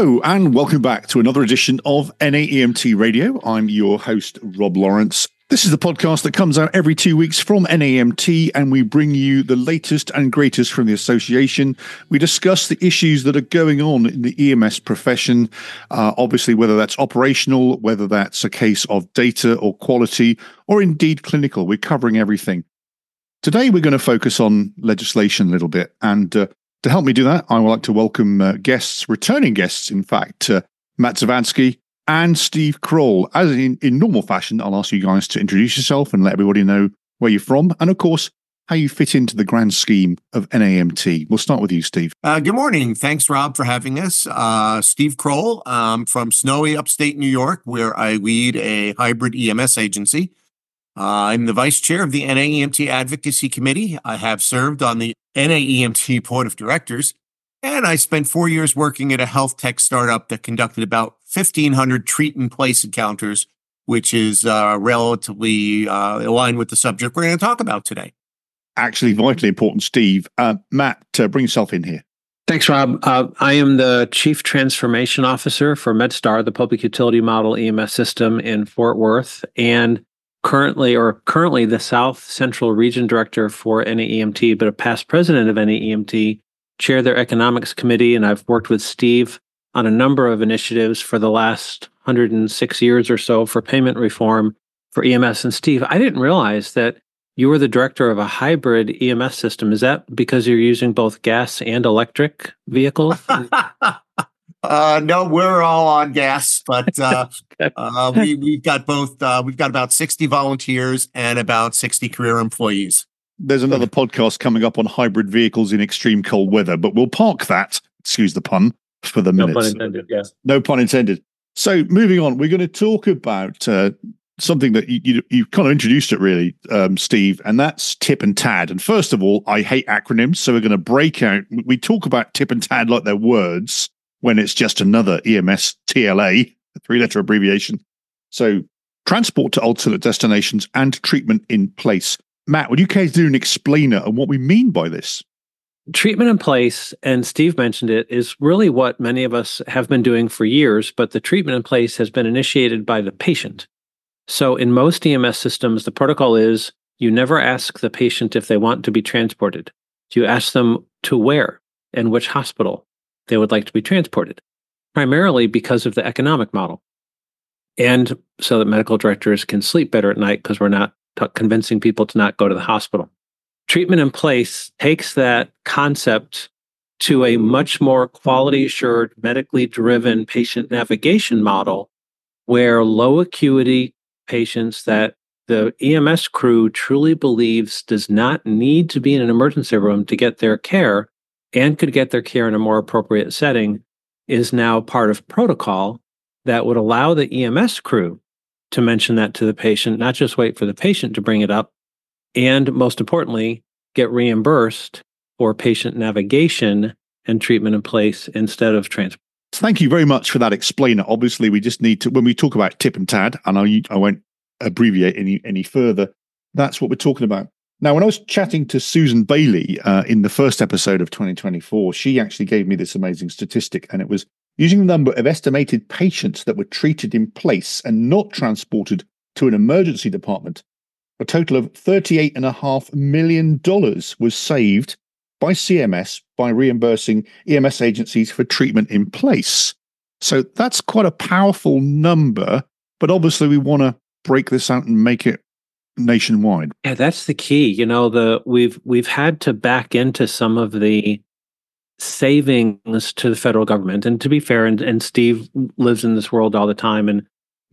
Hello, and welcome back to another edition of NAEMT Radio. I'm your host, Rob Lawrence. This is the podcast that comes out every two weeks from NAEMT, and we bring you the latest and greatest from the association. We discuss the issues that are going on in the EMS profession, uh, obviously, whether that's operational, whether that's a case of data or quality, or indeed clinical. We're covering everything. Today, we're going to focus on legislation a little bit, and uh, to help me do that, I would like to welcome uh, guests, returning guests, in fact, uh, Matt Zavadsky and Steve Kroll. As in, in normal fashion, I'll ask you guys to introduce yourself and let everybody know where you're from, and of course, how you fit into the grand scheme of NAEMT. We'll start with you, Steve. Uh, good morning. Thanks, Rob, for having us. Uh, Steve Kroll um, from snowy upstate New York, where I lead a hybrid EMS agency. Uh, I'm the vice chair of the NAEMT Advocacy Committee. I have served on the NAEMT Board of Directors, and I spent four years working at a health tech startup that conducted about 1,500 treat and place encounters, which is uh, relatively uh, aligned with the subject we're going to talk about today. Actually, vitally important, Steve. Uh, Matt, uh, bring yourself in here. Thanks, Rob. Uh, I am the Chief Transformation Officer for MedStar, the public utility model EMS system in Fort Worth. And currently or currently the South Central Region Director for NAEMT, but a past president of NAEMT, chair their economics committee, and I've worked with Steve on a number of initiatives for the last 106 years or so for payment reform for EMS. And Steve, I didn't realize that you were the director of a hybrid EMS system. Is that because you're using both gas and electric vehicles? Uh, no, we're all on gas, but uh, uh, we we've got both. Uh, we've got about sixty volunteers and about sixty career employees. There's another podcast coming up on hybrid vehicles in extreme cold weather, but we'll park that. Excuse the pun for the minutes. No pun intended. Yes. No pun intended. So moving on, we're going to talk about uh, something that you, you, you kind of introduced it really, um, Steve, and that's TIP and TAD. And first of all, I hate acronyms, so we're going to break out. We talk about TIP and TAD like they're words when it's just another EMS TLA, a three letter abbreviation. So, transport to alternate destinations and treatment in place. Matt, would you care to do an explainer on what we mean by this? Treatment in place, and Steve mentioned it, is really what many of us have been doing for years, but the treatment in place has been initiated by the patient. So, in most EMS systems, the protocol is you never ask the patient if they want to be transported. You ask them to where and which hospital they would like to be transported, primarily because of the economic model. And so that medical directors can sleep better at night because we're not t- convincing people to not go to the hospital. Treatment in place takes that concept to a much more quality assured, medically driven patient navigation model where low acuity patients that the EMS crew truly believes does not need to be in an emergency room to get their care and could get their care in a more appropriate setting is now part of protocol that would allow the EMS crew to mention that to the patient, not just wait for the patient to bring it up, and most importantly, get reimbursed for patient navigation and treatment in place instead of transport. Thank you very much for that explainer. Obviously, we just need to, when we talk about tip and tad, and I, I won't abbreviate any, any further, that's what we're talking about. Now, when I was chatting to Susan Bailey uh, in the first episode of 2024, she actually gave me this amazing statistic, and it was using the number of estimated patients that were treated in place and not transported to an emergency department. A total of $38.5 million was saved by CMS by reimbursing EMS agencies for treatment in place. So that's quite a powerful number, but obviously we want to break this out and make it nationwide. Yeah, that's the key. You know, the we've we've had to back into some of the savings to the federal government. And to be fair, and, and Steve lives in this world all the time. And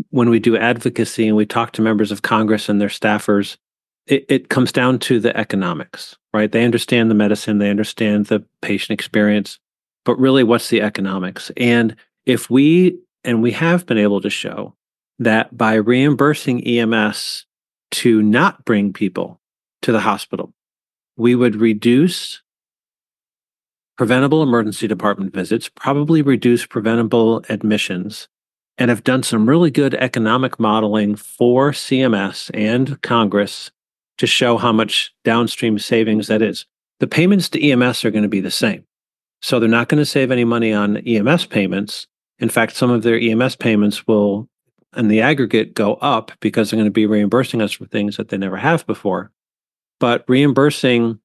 when we do advocacy and we talk to members of Congress and their staffers, it, it comes down to the economics, right? They understand the medicine, they understand the patient experience, but really what's the economics? And if we and we have been able to show that by reimbursing EMS to not bring people to the hospital. We would reduce preventable emergency department visits, probably reduce preventable admissions, and have done some really good economic modeling for CMS and Congress to show how much downstream savings that is. The payments to EMS are going to be the same. So they're not going to save any money on EMS payments. In fact, some of their EMS payments will, in the aggregate, go up because they're going to be reimbursing us for things that they never have before. But reimbursing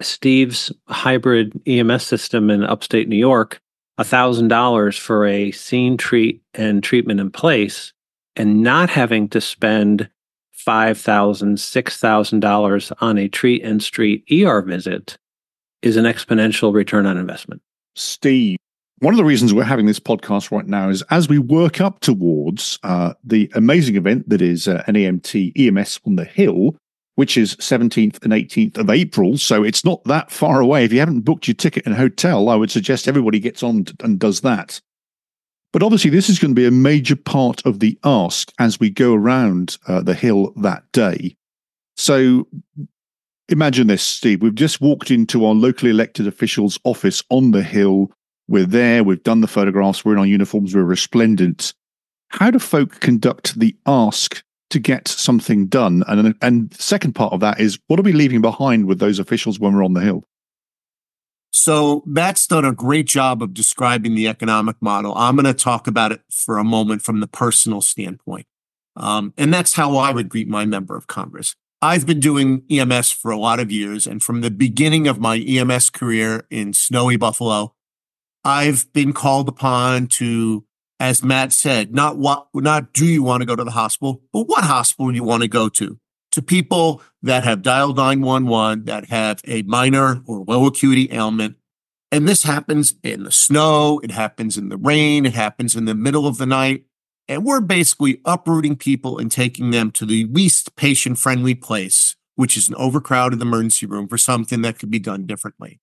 Steve's hybrid EMS system in upstate New York, $1,000 for a scene treat and treatment in place, and not having to spend $5,000, $6,000 on a treat and street ER visit is an exponential return on investment. Steve, one of the reasons we're having this podcast right now is as we work up towards uh, the amazing event that is uh, NAEMT EMS on the Hill, which is 17th and 18th of April. So it's not that far away. If you haven't booked your ticket and hotel, I would suggest everybody gets on and does that. But obviously, this is going to be a major part of the ask as we go around uh, the hill that day. So imagine this, Steve. We've just walked into our locally elected officials' office on the hill. We're there, we've done the photographs, we're in our uniforms, we're resplendent. How do folk conduct the ask to get something done? And and second part of that is what are we leaving behind with those officials when we're on the hill? So Matt's done a great job of describing the economic model. I'm going to talk about it for a moment from the personal standpoint. Um, and that's how I would greet my member of Congress. I've been doing EMS for a lot of years. And from the beginning of my EMS career in snowy Buffalo, I've been called upon to, as Matt said, not what, not do you want to go to the hospital, but what hospital you want to go to to people that have dialed 911 that have a minor or low acuity ailment. And this happens in the snow, it happens in the rain, it happens in the middle of the night. And we're basically uprooting people and taking them to the least patient friendly place, which is an overcrowded emergency room for something that could be done differently.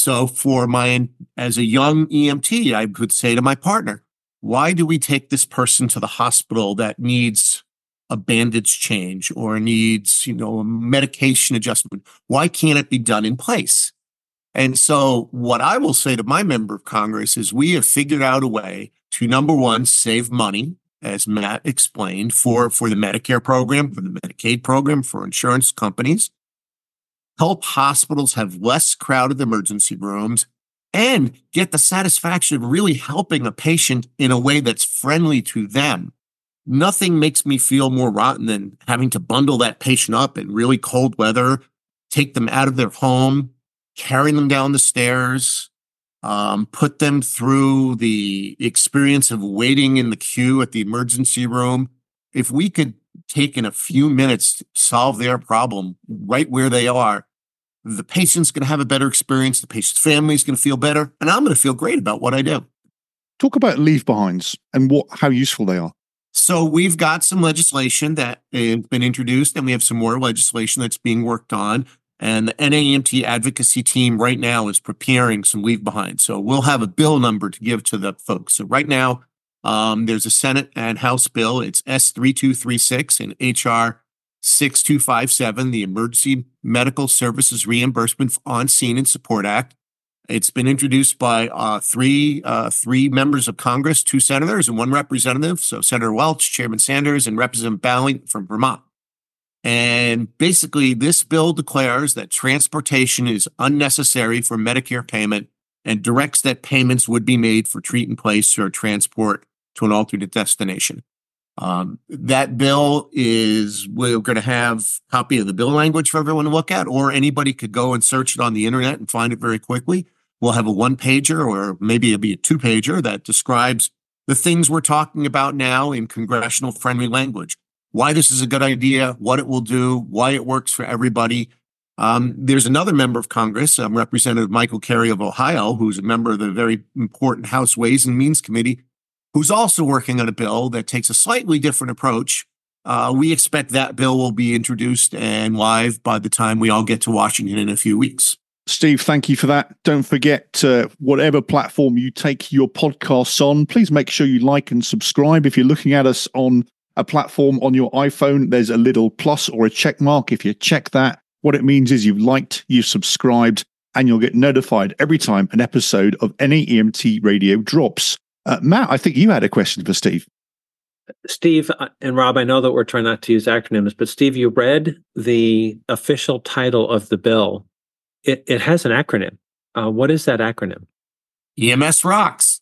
So for my, as a young EMT, I would say to my partner, why do we take this person to the hospital that needs a bandage change or needs, you know, a medication adjustment. Why can't it be done in place? And so what I will say to my member of Congress is we have figured out a way to number one, save money, as Matt explained, for, for the Medicare program, for the Medicaid program, for insurance companies, help hospitals have less crowded emergency rooms and get the satisfaction of really helping a patient in a way that's friendly to them nothing makes me feel more rotten than having to bundle that patient up in really cold weather, take them out of their home, carry them down the stairs, um, put them through the experience of waiting in the queue at the emergency room. If we could take in a few minutes to solve their problem right where they are, the patient's going to have a better experience. The patient's family is going to feel better, and I'm going to feel great about what I do. Talk about leave behinds and what how useful they are. So we've got some legislation that has been introduced, and we have some more legislation that's being worked on. And the NAEMT advocacy team right now is preparing some leave behind. So we'll have a bill number to give to the folks. So right now, um, there's a Senate and House bill. It's S3236 and HR 6257, the Emergency Medical Services Reimbursement on Scene and Support Act. It's been introduced by uh, three uh, three members of Congress, two senators and one representative. So Senator Welch, Chairman Sanders, and Representative Balint from Vermont. And basically, this bill declares that transportation is unnecessary for Medicare payment and directs that payments would be made for treat place or transport to an alternate destination. Um, that bill is we're going to have copy of the bill language for everyone to look at, or anybody could go and search it on the internet and find it very quickly. We'll have a one pager or maybe it'll be a two pager that describes the things we're talking about now in congressional friendly language. Why this is a good idea, what it will do, why it works for everybody. Um, there's another member of Congress, um, Representative Michael Carey of Ohio, who's a member of the very important House Ways and Means Committee, who's also working on a bill that takes a slightly different approach. Uh, we expect that bill will be introduced and live by the time we all get to Washington in a few weeks. Steve, thank you for that. Don't forget, uh, whatever platform you take your podcasts on, please make sure you like and subscribe. If you're looking at us on a platform on your iPhone, there's a little plus or a check mark. If you check that, what it means is you've liked, you've subscribed, and you'll get notified every time an episode of NAEMT radio drops. Uh, Matt, I think you had a question for Steve. Steve uh, and Rob, I know that we're trying not to use acronyms, but Steve, you read the official title of the bill it, it has an acronym. Uh, what is that acronym? EMS ROCS.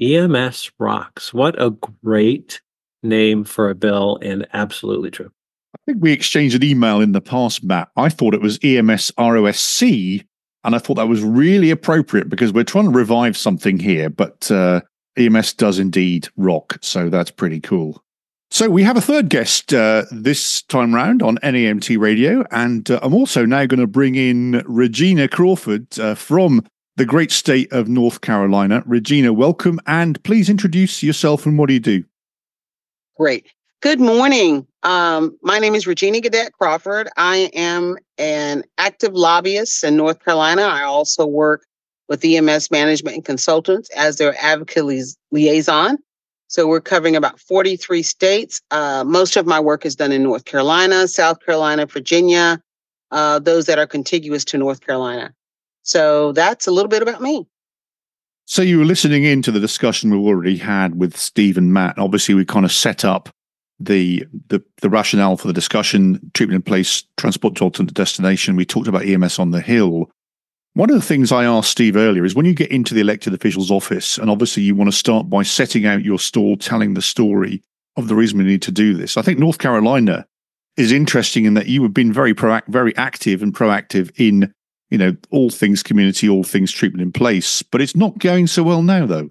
EMS ROCS. What a great name for a bill and absolutely true. I think we exchanged an email in the past, Matt. I thought it was EMS ROSC, and I thought that was really appropriate because we're trying to revive something here, but uh, EMS does indeed rock. So that's pretty cool. So we have a third guest uh, this time round on NAEMT Radio, and uh, I'm also now going to bring in Regina Crawford uh, from the great state of North Carolina. Regina, welcome, and please introduce yourself and what do you do? Great. Good morning. Um, my name is Regina Gadet Crawford. I am an active lobbyist in North Carolina. I also work with EMS management and consultants as their advocate liaison. So we're covering about 43 states. Uh, most of my work is done in North Carolina, South Carolina, Virginia, uh, those that are contiguous to North Carolina. So that's a little bit about me. So you were listening in to the discussion we've already had with Steve and Matt. Obviously, we kind of set up the the, the rationale for the discussion, treatment in place, transport to alternate destination. We talked about EMS on the Hill. One of the things I asked Steve earlier is when you get into the elected official's office, and obviously you want to start by setting out your stall, telling the story of the reason we need to do this. I think North Carolina is interesting in that you have been very proactive, very active and proactive in, you know, all things community, all things treatment in place. But it's not going so well now, though.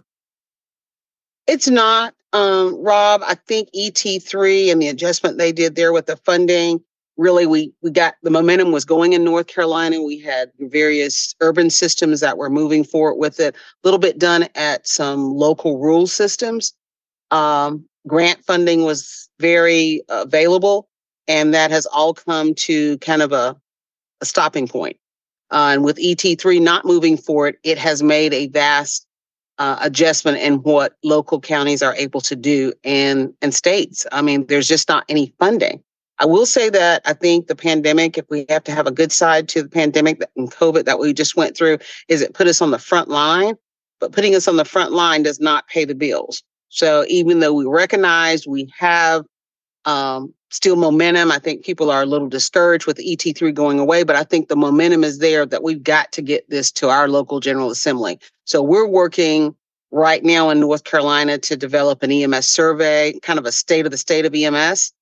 It's not, um, Rob. I think ET3 and the adjustment they did there with the funding really we we got the momentum was going in North Carolina. We had various urban systems that were moving forward with it. A little bit done at some local rural systems. Um, grant funding was very available, and that has all come to kind of a, a stopping point. Uh, and with ET3 not moving forward, it has made a vast uh, adjustment in what local counties are able to do and and states. I mean, there's just not any funding. I will say that I think the pandemic, if we have to have a good side to the pandemic and COVID that we just went through, is it put us on the front line. But putting us on the front line does not pay the bills. So even though we recognize we have um, still momentum, I think people are a little discouraged with ET3 going away, but I think the momentum is there that we've got to get this to our local General Assembly. So we're working right now in North Carolina to develop an EMS survey, kind of a state of the state of EMS.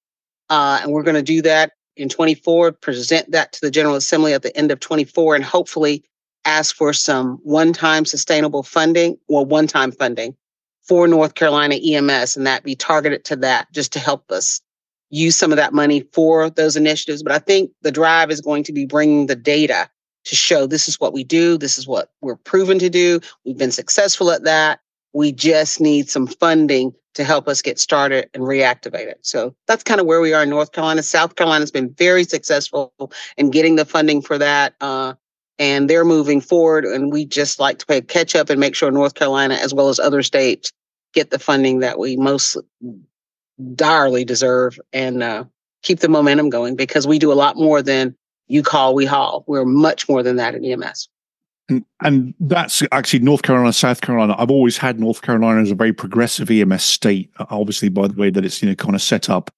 Uh, and we're going to do that in 24, present that to the General Assembly at the end of 24, and hopefully ask for some one time sustainable funding or one time funding for North Carolina EMS, and that be targeted to that just to help us use some of that money for those initiatives. But I think the drive is going to be bringing the data to show this is what we do, this is what we're proven to do. We've been successful at that. We just need some funding to help us get started and reactivate it. So that's kind of where we are in North Carolina. South Carolina has been very successful in getting the funding for that. Uh, and they're moving forward. And we just like to play catch up and make sure North Carolina, as well as other states, get the funding that we most direly deserve and uh, keep the momentum going because we do a lot more than you call, we haul. We're much more than that in EMS. And, that's actually North Carolina, South Carolina. I've always had North Carolina as a very progressive EMS state, obviously, by the way that it's, you know, kind of set up.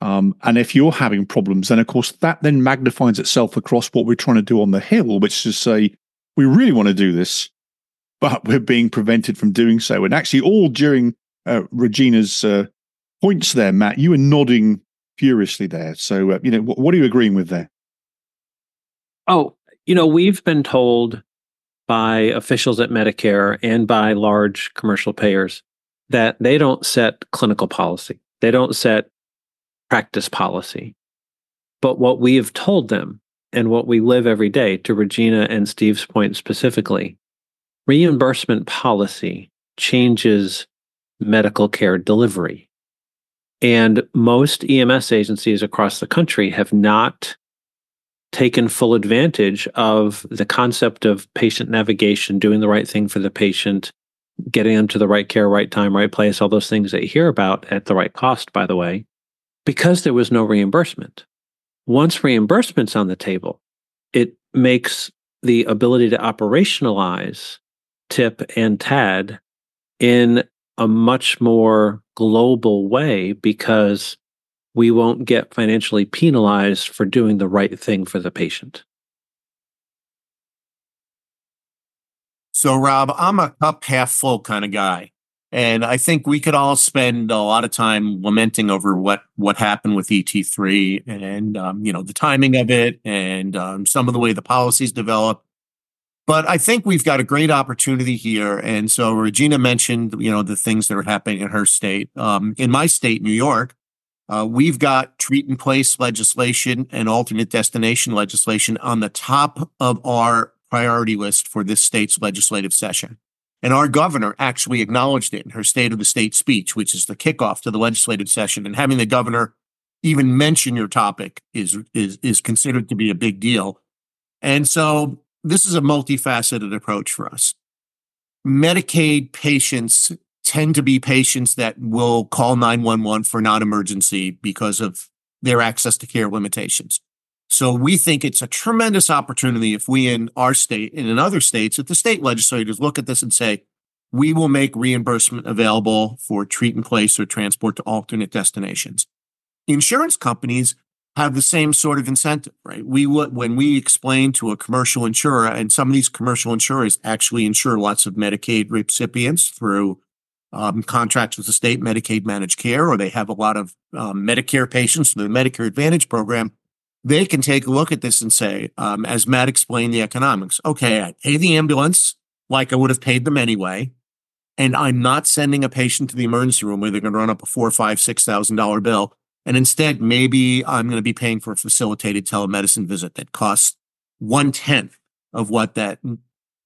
Um, and if you're having problems, then of course that then magnifies itself across what we're trying to do on the Hill, which is say, we really want to do this, but we're being prevented from doing so. And actually, all during uh, Regina's uh, points there, Matt, you were nodding furiously there. So, uh, you know, what, what are you agreeing with there? Oh, you know, we've been told by officials at Medicare and by large commercial payers that they don't set clinical policy. They don't set practice policy. But what we have told them and what we live every day, to Regina and Steve's point specifically, reimbursement policy changes medical care delivery. And most EMS agencies across the country have not taken full advantage of the concept of patient navigation, doing the right thing for the patient, getting them to the right care, right time, right place, all those things that you hear about at the right cost, by the way, because there was no reimbursement. Once reimbursement's on the table, it makes the ability to operationalize TIP and TAD in a much more global way because we won't get financially penalized for doing the right thing for the patient. So, Rob, I'm a cup half full kind of guy. And I think we could all spend a lot of time lamenting over what what happened with ET3 and um, you know the timing of it and um, some of the way the policies develop. But I think we've got a great opportunity here. And so Regina mentioned you know the things that are happening in her state. Um, in my state, New York, uh, we've got treat in place legislation and alternate destination legislation on the top of our priority list for this state's legislative session. And our governor actually acknowledged it in her State of the State speech, which is the kickoff to the legislative session. And having the governor even mention your topic is, is, is considered to be a big deal. And so this is a multifaceted approach for us. Medicaid patients tend to be patients that will call 911 for non emergency because of their access to care limitations. So we think it's a tremendous opportunity if we in our state and in other states, if the state legislators look at this and say, we will make reimbursement available for treat in place or transport to alternate destinations. Insurance companies have the same sort of incentive, right? We would, when we explain to a commercial insurer, and some of these commercial insurers actually insure lots of Medicaid recipients through um, contracts with the state Medicaid managed care, or they have a lot of um, Medicare patients through the Medicare Advantage program they can take a look at this and say, um, as Matt explained the economics, okay, I pay the ambulance like I would have paid them anyway. And I'm not sending a patient to the emergency room where they're going to run up a four, five, six thousand dollar bill. And instead, maybe I'm going to be paying for a facilitated telemedicine visit that costs one tenth of what that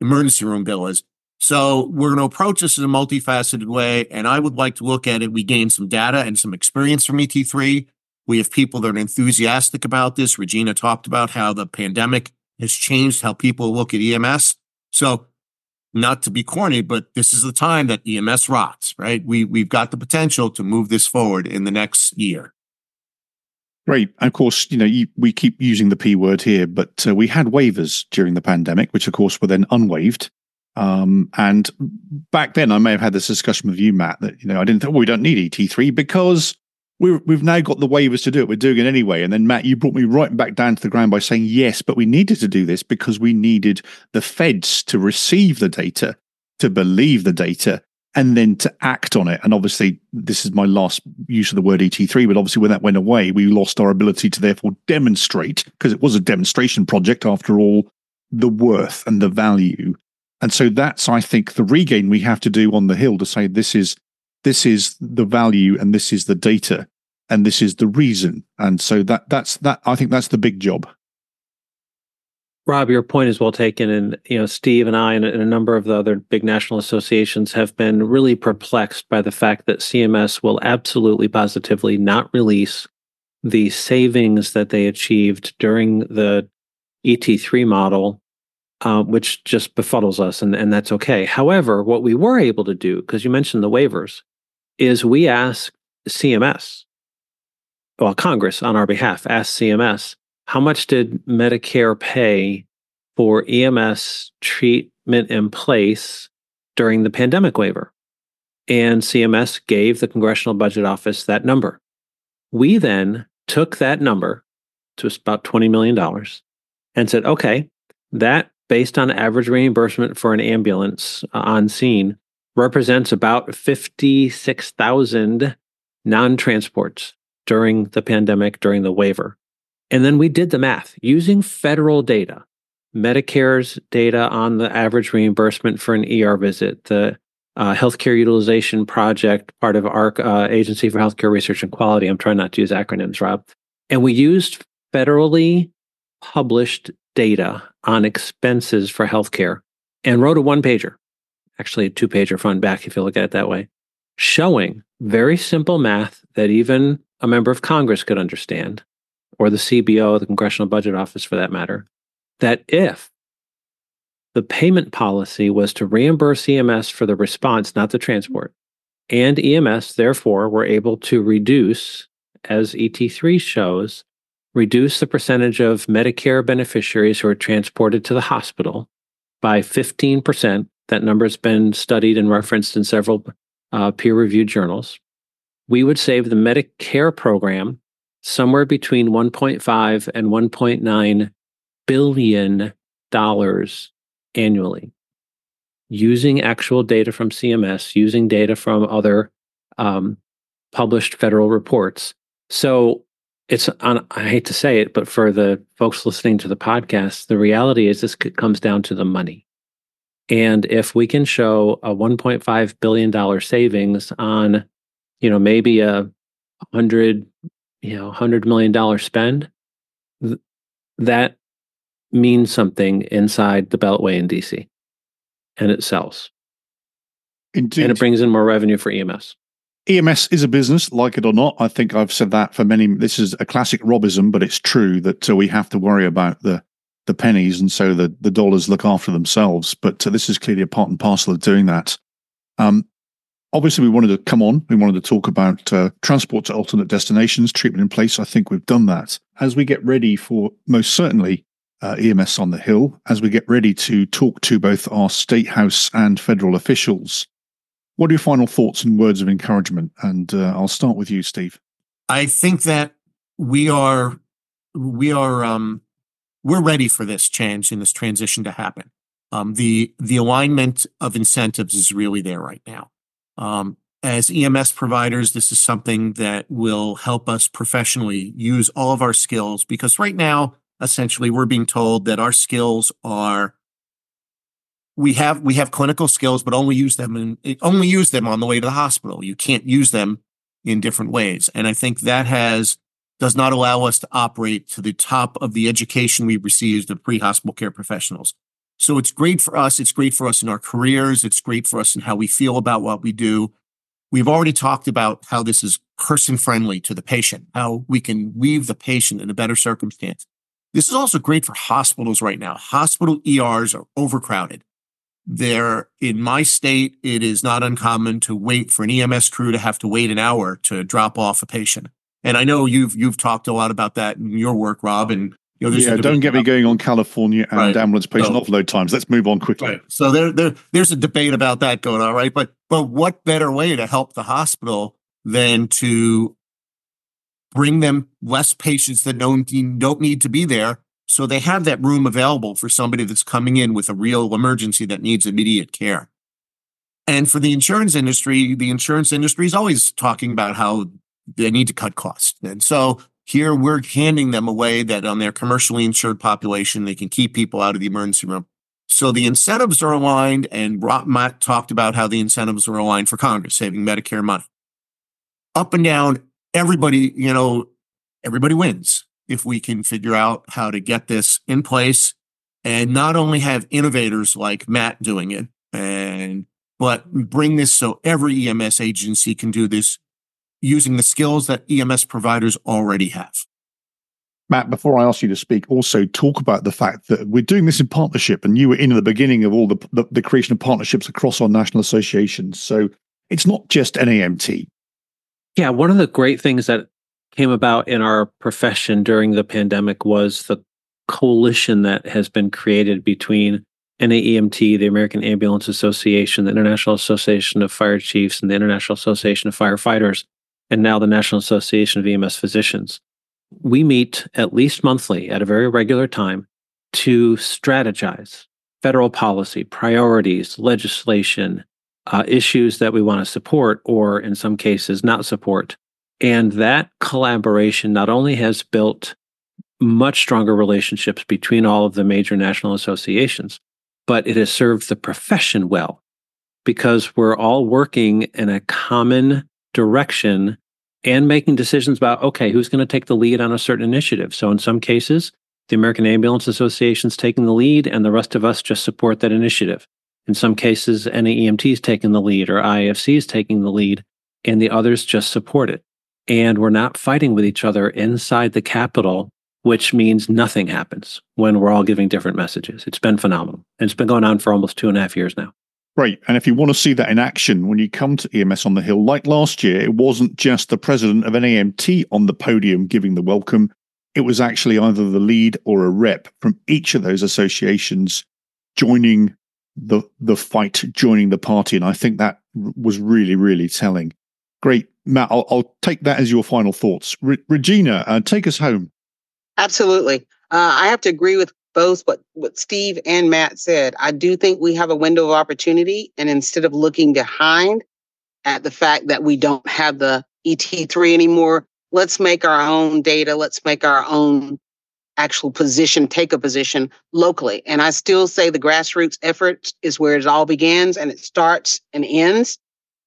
emergency room bill is. So we're going to approach this in a multifaceted way. And I would like to look at it. We gained some data and some experience from ET3. We have people that are enthusiastic about this. Regina talked about how the pandemic has changed how people look at EMS. So, not to be corny, but this is the time that EMS rocks, right? We we've got the potential to move this forward in the next year. Great. of course, you know, you, we keep using the P word here, but uh, we had waivers during the pandemic, which of course were then unwaived. Um, and back then, I may have had this discussion with you, Matt, that you know I didn't think well, we don't need ET3 because we have now got the waivers to do it. We're doing it anyway. And then, Matt, you brought me right back down to the ground by saying, yes, but we needed to do this because we needed the feds to receive the data, to believe the data, and then to act on it. And obviously, this is my last use of the word ET3, but obviously, when that went away, we lost our ability to therefore demonstrate, because it was a demonstration project after all, the worth and the value. And so that's, I think, the regain we have to do on the Hill to say this is this is the value and this is the data and this is the reason and so that that's that i think that's the big job rob your point is well taken and you know steve and i and, a number of the other big national associations have been really perplexed by the fact that cms will absolutely positively not release the savings that they achieved during the et3 model uh, which just befuddles us, and, and that's okay. However, what we were able to do, because you mentioned the waivers, is we asked CMS, well, Congress on our behalf asked CMS, how much did Medicare pay for EMS treatment in place during the pandemic waiver? And CMS gave the Congressional Budget Office that number. We then took that number to about $20 million and said, okay, that based on average reimbursement for an ambulance uh, on scene, represents about 56,000 non transports during the pandemic, during the waiver. And then we did the math using federal data, Medicare's data on the average reimbursement for an ER visit, the uh, Healthcare Utilization Project, part of AHRQ uh, Agency for Healthcare Research and Quality. I'm trying not to use acronyms, Rob. And we used federally published data on expenses for healthcare and wrote a one pager, actually a two pager front back, if you look at it that way, showing very simple math that even a member of Congress could understand, or the CBO, the Congressional Budget Office for that matter, that if the payment policy was to reimburse EMS for the response, not the transport, and EMS, therefore, were able to reduce, as ET3 shows, reduce the percentage of Medicare beneficiaries who are transported to the hospital by 15%. That number has been studied and referenced in several uh, peer reviewed journals. We would save the Medicare program somewhere between 1.5 and 1.9 billion dollars annually. using actual data from CMS, using data from other um, published federal reports. So it's on, I hate to say it, but for the folks listening to the podcast, the reality is this comes down to the money. And if we can show a $1.5 billion savings on, you know, maybe a hundred, you know, hundred million dollar spend, th- that means something inside the Beltway in DC and it sells. Indeed. And it brings in more revenue for EMS. EMS is a business, like it or not. I think I've said that for many. This is a classic Robism, but it's true that uh, we have to worry about the the pennies, and so the the dollars look after themselves. But uh, this is clearly a part and parcel of doing that. Um, obviously, we wanted to come on. We wanted to talk about uh, transport to alternate destinations, treatment in place. I think we've done that. As we get ready for most certainly uh, EMS on the Hill, as we get ready to talk to both our state house and federal officials what are your final thoughts and words of encouragement? And uh, I'll start with you, Steve. I think that we are we are um, we're ready for this change and this transition to happen. Um, the the alignment of incentives is really there right now. Um, as EMS providers, this is something that will help us professionally use all of our skills because right now, essentially, we're being told that our skills are we have we have clinical skills, but only use them and only use them on the way to the hospital. You can't use them in different ways, and I think that has does not allow us to operate to the top of the education we received of pre-hospital care professionals. So it's great for us. It's great for us in our careers. It's great for us in how we feel about what we do. We've already talked about how this is person friendly to the patient, how we can weave the patient in a better circumstance. This is also great for hospitals right now. Hospital ERs are overcrowded. There, in my state, it is not uncommon to wait for an EMS crew to have to wait an hour to drop off a patient. And I know you've you've talked a lot about that in your work, Rob. And you know, yeah, don't get me going on California and right. ambulance patient no. offload times. Let's move on quickly. Right. So there, there, there's a debate about that going on, right? But but what better way to help the hospital than to bring them less patients that don't don't need to be there so they have that room available for somebody that's coming in with a real emergency that needs immediate care. And for the insurance industry, the insurance industry is always talking about how they need to cut costs. And so here we're handing them a way that on their commercially insured population, they can keep people out of the emergency room. So the incentives are aligned, and Matt talked about how the incentives are aligned for Congress, saving Medicare money. Up and down, everybody, you know, everybody wins if we can figure out how to get this in place and not only have innovators like Matt doing it and but bring this so every EMS agency can do this using the skills that EMS providers already have. Matt, before I ask you to speak, also talk about the fact that we're doing this in partnership, and you were in at the beginning of all the, the, the creation of partnerships across our national associations. So it's not just NAEMT. Yeah, one of the great things that came about in our profession during the pandemic was the coalition that has been created between NAEMT, the American Ambulance Association, the International Association of Fire Chiefs, and the International Association of Firefighters, and now the National Association of EMS Physicians. We meet at least monthly at a very regular time to strategize federal policy, priorities, legislation, uh, issues that we want to support, or in some cases, not support. And that collaboration not only has built much stronger relationships between all of the major national associations, but it has served the profession well because we're all working in a common direction and making decisions about okay, who's going to take the lead on a certain initiative. So in some cases, the American Ambulance Association is taking the lead, and the rest of us just support that initiative. In some cases, NAEMT is taking the lead, or IAFC is taking the lead, and the others just support it and we're not fighting with each other inside the Capitol, which means nothing happens when we're all giving different messages. It's been phenomenal. And it's been going on for almost two and a half years now. Right. And if you want to see that in action, when you come to EMS on the Hill, like last year, it wasn't just the president of NAEMT on the podium giving the welcome. It was actually either the lead or a rep from each of those associations joining the the fight, joining the party. And I think that was really, really telling. Great. Matt, I'll, I'll take that as your final thoughts. Re- Regina, uh, take us home. Absolutely. Uh, I have to agree with both what, what Steve and Matt said. I do think we have a window of opportunity. And instead of looking behind at the fact that we don't have the ET3 anymore, let's make our own data. Let's make our own actual position, take a position locally. And I still say the grassroots effort is where it all begins and it starts and ends.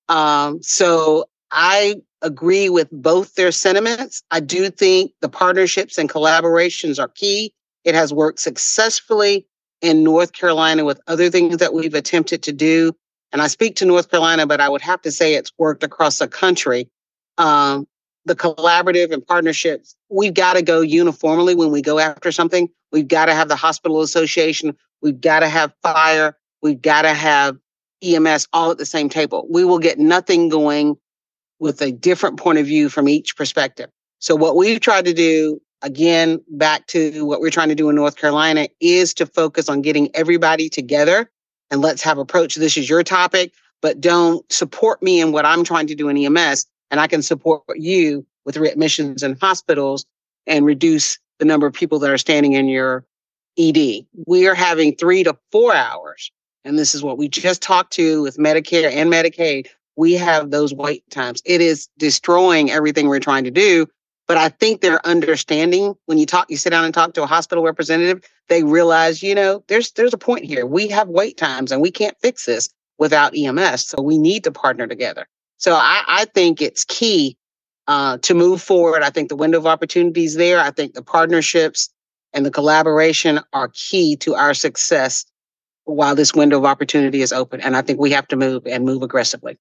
Um, so I agree with both their sentiments. I do think the partnerships and collaborations are key. It has worked successfully in North Carolina with other things that we've attempted to do. And I speak to North Carolina, but I would have to say it's worked across the country. Um, the collaborative and partnerships, we've got to go uniformly when we go after something. We've got to have the hospital association. We've got to have fire. We've got to have EMS all at the same table. We will get nothing going with a different point of view from each perspective. So what we've tried to do, again, back to what we're trying to do in North Carolina, is to focus on getting everybody together and let's have approach. This is your topic, but don't support me in what I'm trying to do in EMS. And I can support you with readmissions in hospitals and reduce the number of people that are standing in your ED. We are having three to four hours. And this is what we just talked to with Medicare and Medicaid we have those wait times. It is destroying everything we're trying to do. But I think they're understanding when you talk, you sit down and talk to a hospital representative, they realize, you know, there's there's a point here. We have wait times and we can't fix this without EMS. So we need to partner together. So I, I think it's key uh, to move forward. I think the window of opportunity is there. I think the partnerships and the collaboration are key to our success while this window of opportunity is open. And I think we have to move and move aggressively.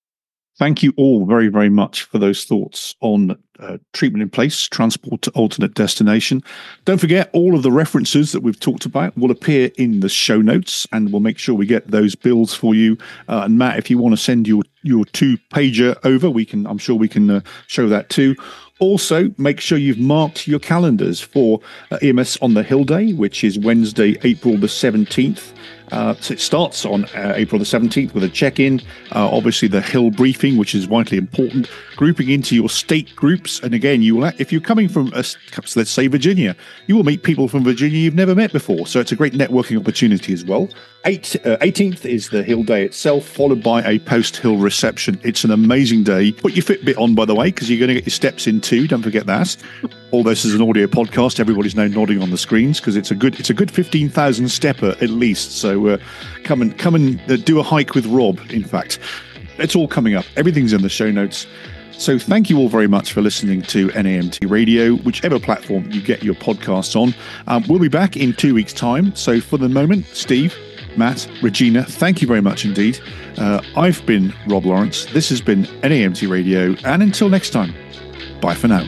Thank you all very, very much for those thoughts on uh, treatment in place, transport to alternate destination. Don't forget, all of the references that we've talked about will appear in the show notes, and we'll make sure we get those bills for you. Uh, and Matt, if you want to send your your two pager over, we can. I'm sure we can uh, show that too. Also, make sure you've marked your calendars for uh, EMS on the Hill Day, which is Wednesday, April the 17th. Uh, so it starts on uh, April the 17th with a check in. Uh, obviously, the Hill briefing, which is vitally important. Grouping into your state groups. And again, you will, if you're coming from, a, let's say, Virginia, you will meet people from Virginia you've never met before. So it's a great networking opportunity as well. Eight, 18th uh, is the Hill Day itself, followed by a post Hill reception. It's an amazing day. Put your Fitbit on, by the way, because you're going to get your steps in too. Don't forget that. All this is an audio podcast. Everybody's now nodding on the screens because it's a good it's a good 15,000 stepper at least. So come and come and uh, do a hike with Rob. In fact, it's all coming up. Everything's in the show notes. So thank you all very much for listening to NAEMT Radio, whichever platform you get your podcasts on. Um, we'll be back in two weeks' time. So for the moment, Steve, Matt, Regina, thank you very much indeed. Uh, I've been Rob Lawrence. This has been NAEMT Radio. And until next time, bye for now.